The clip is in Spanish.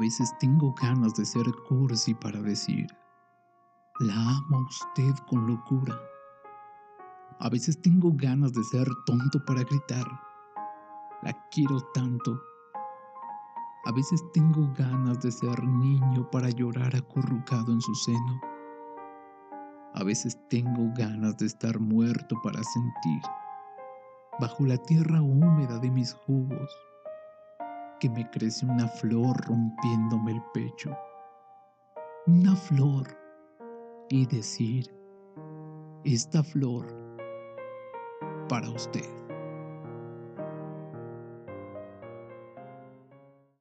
veces tengo ganas de ser cursi para decir, la amo a usted con locura. A veces tengo ganas de ser tonto para gritar, la quiero tanto. A veces tengo ganas de ser niño para llorar acurrucado en su seno. A veces tengo ganas de estar muerto para sentir, bajo la tierra húmeda de mis jugos, que me crece una flor rompiéndome el pecho. Una flor. Y decir, esta flor para usted.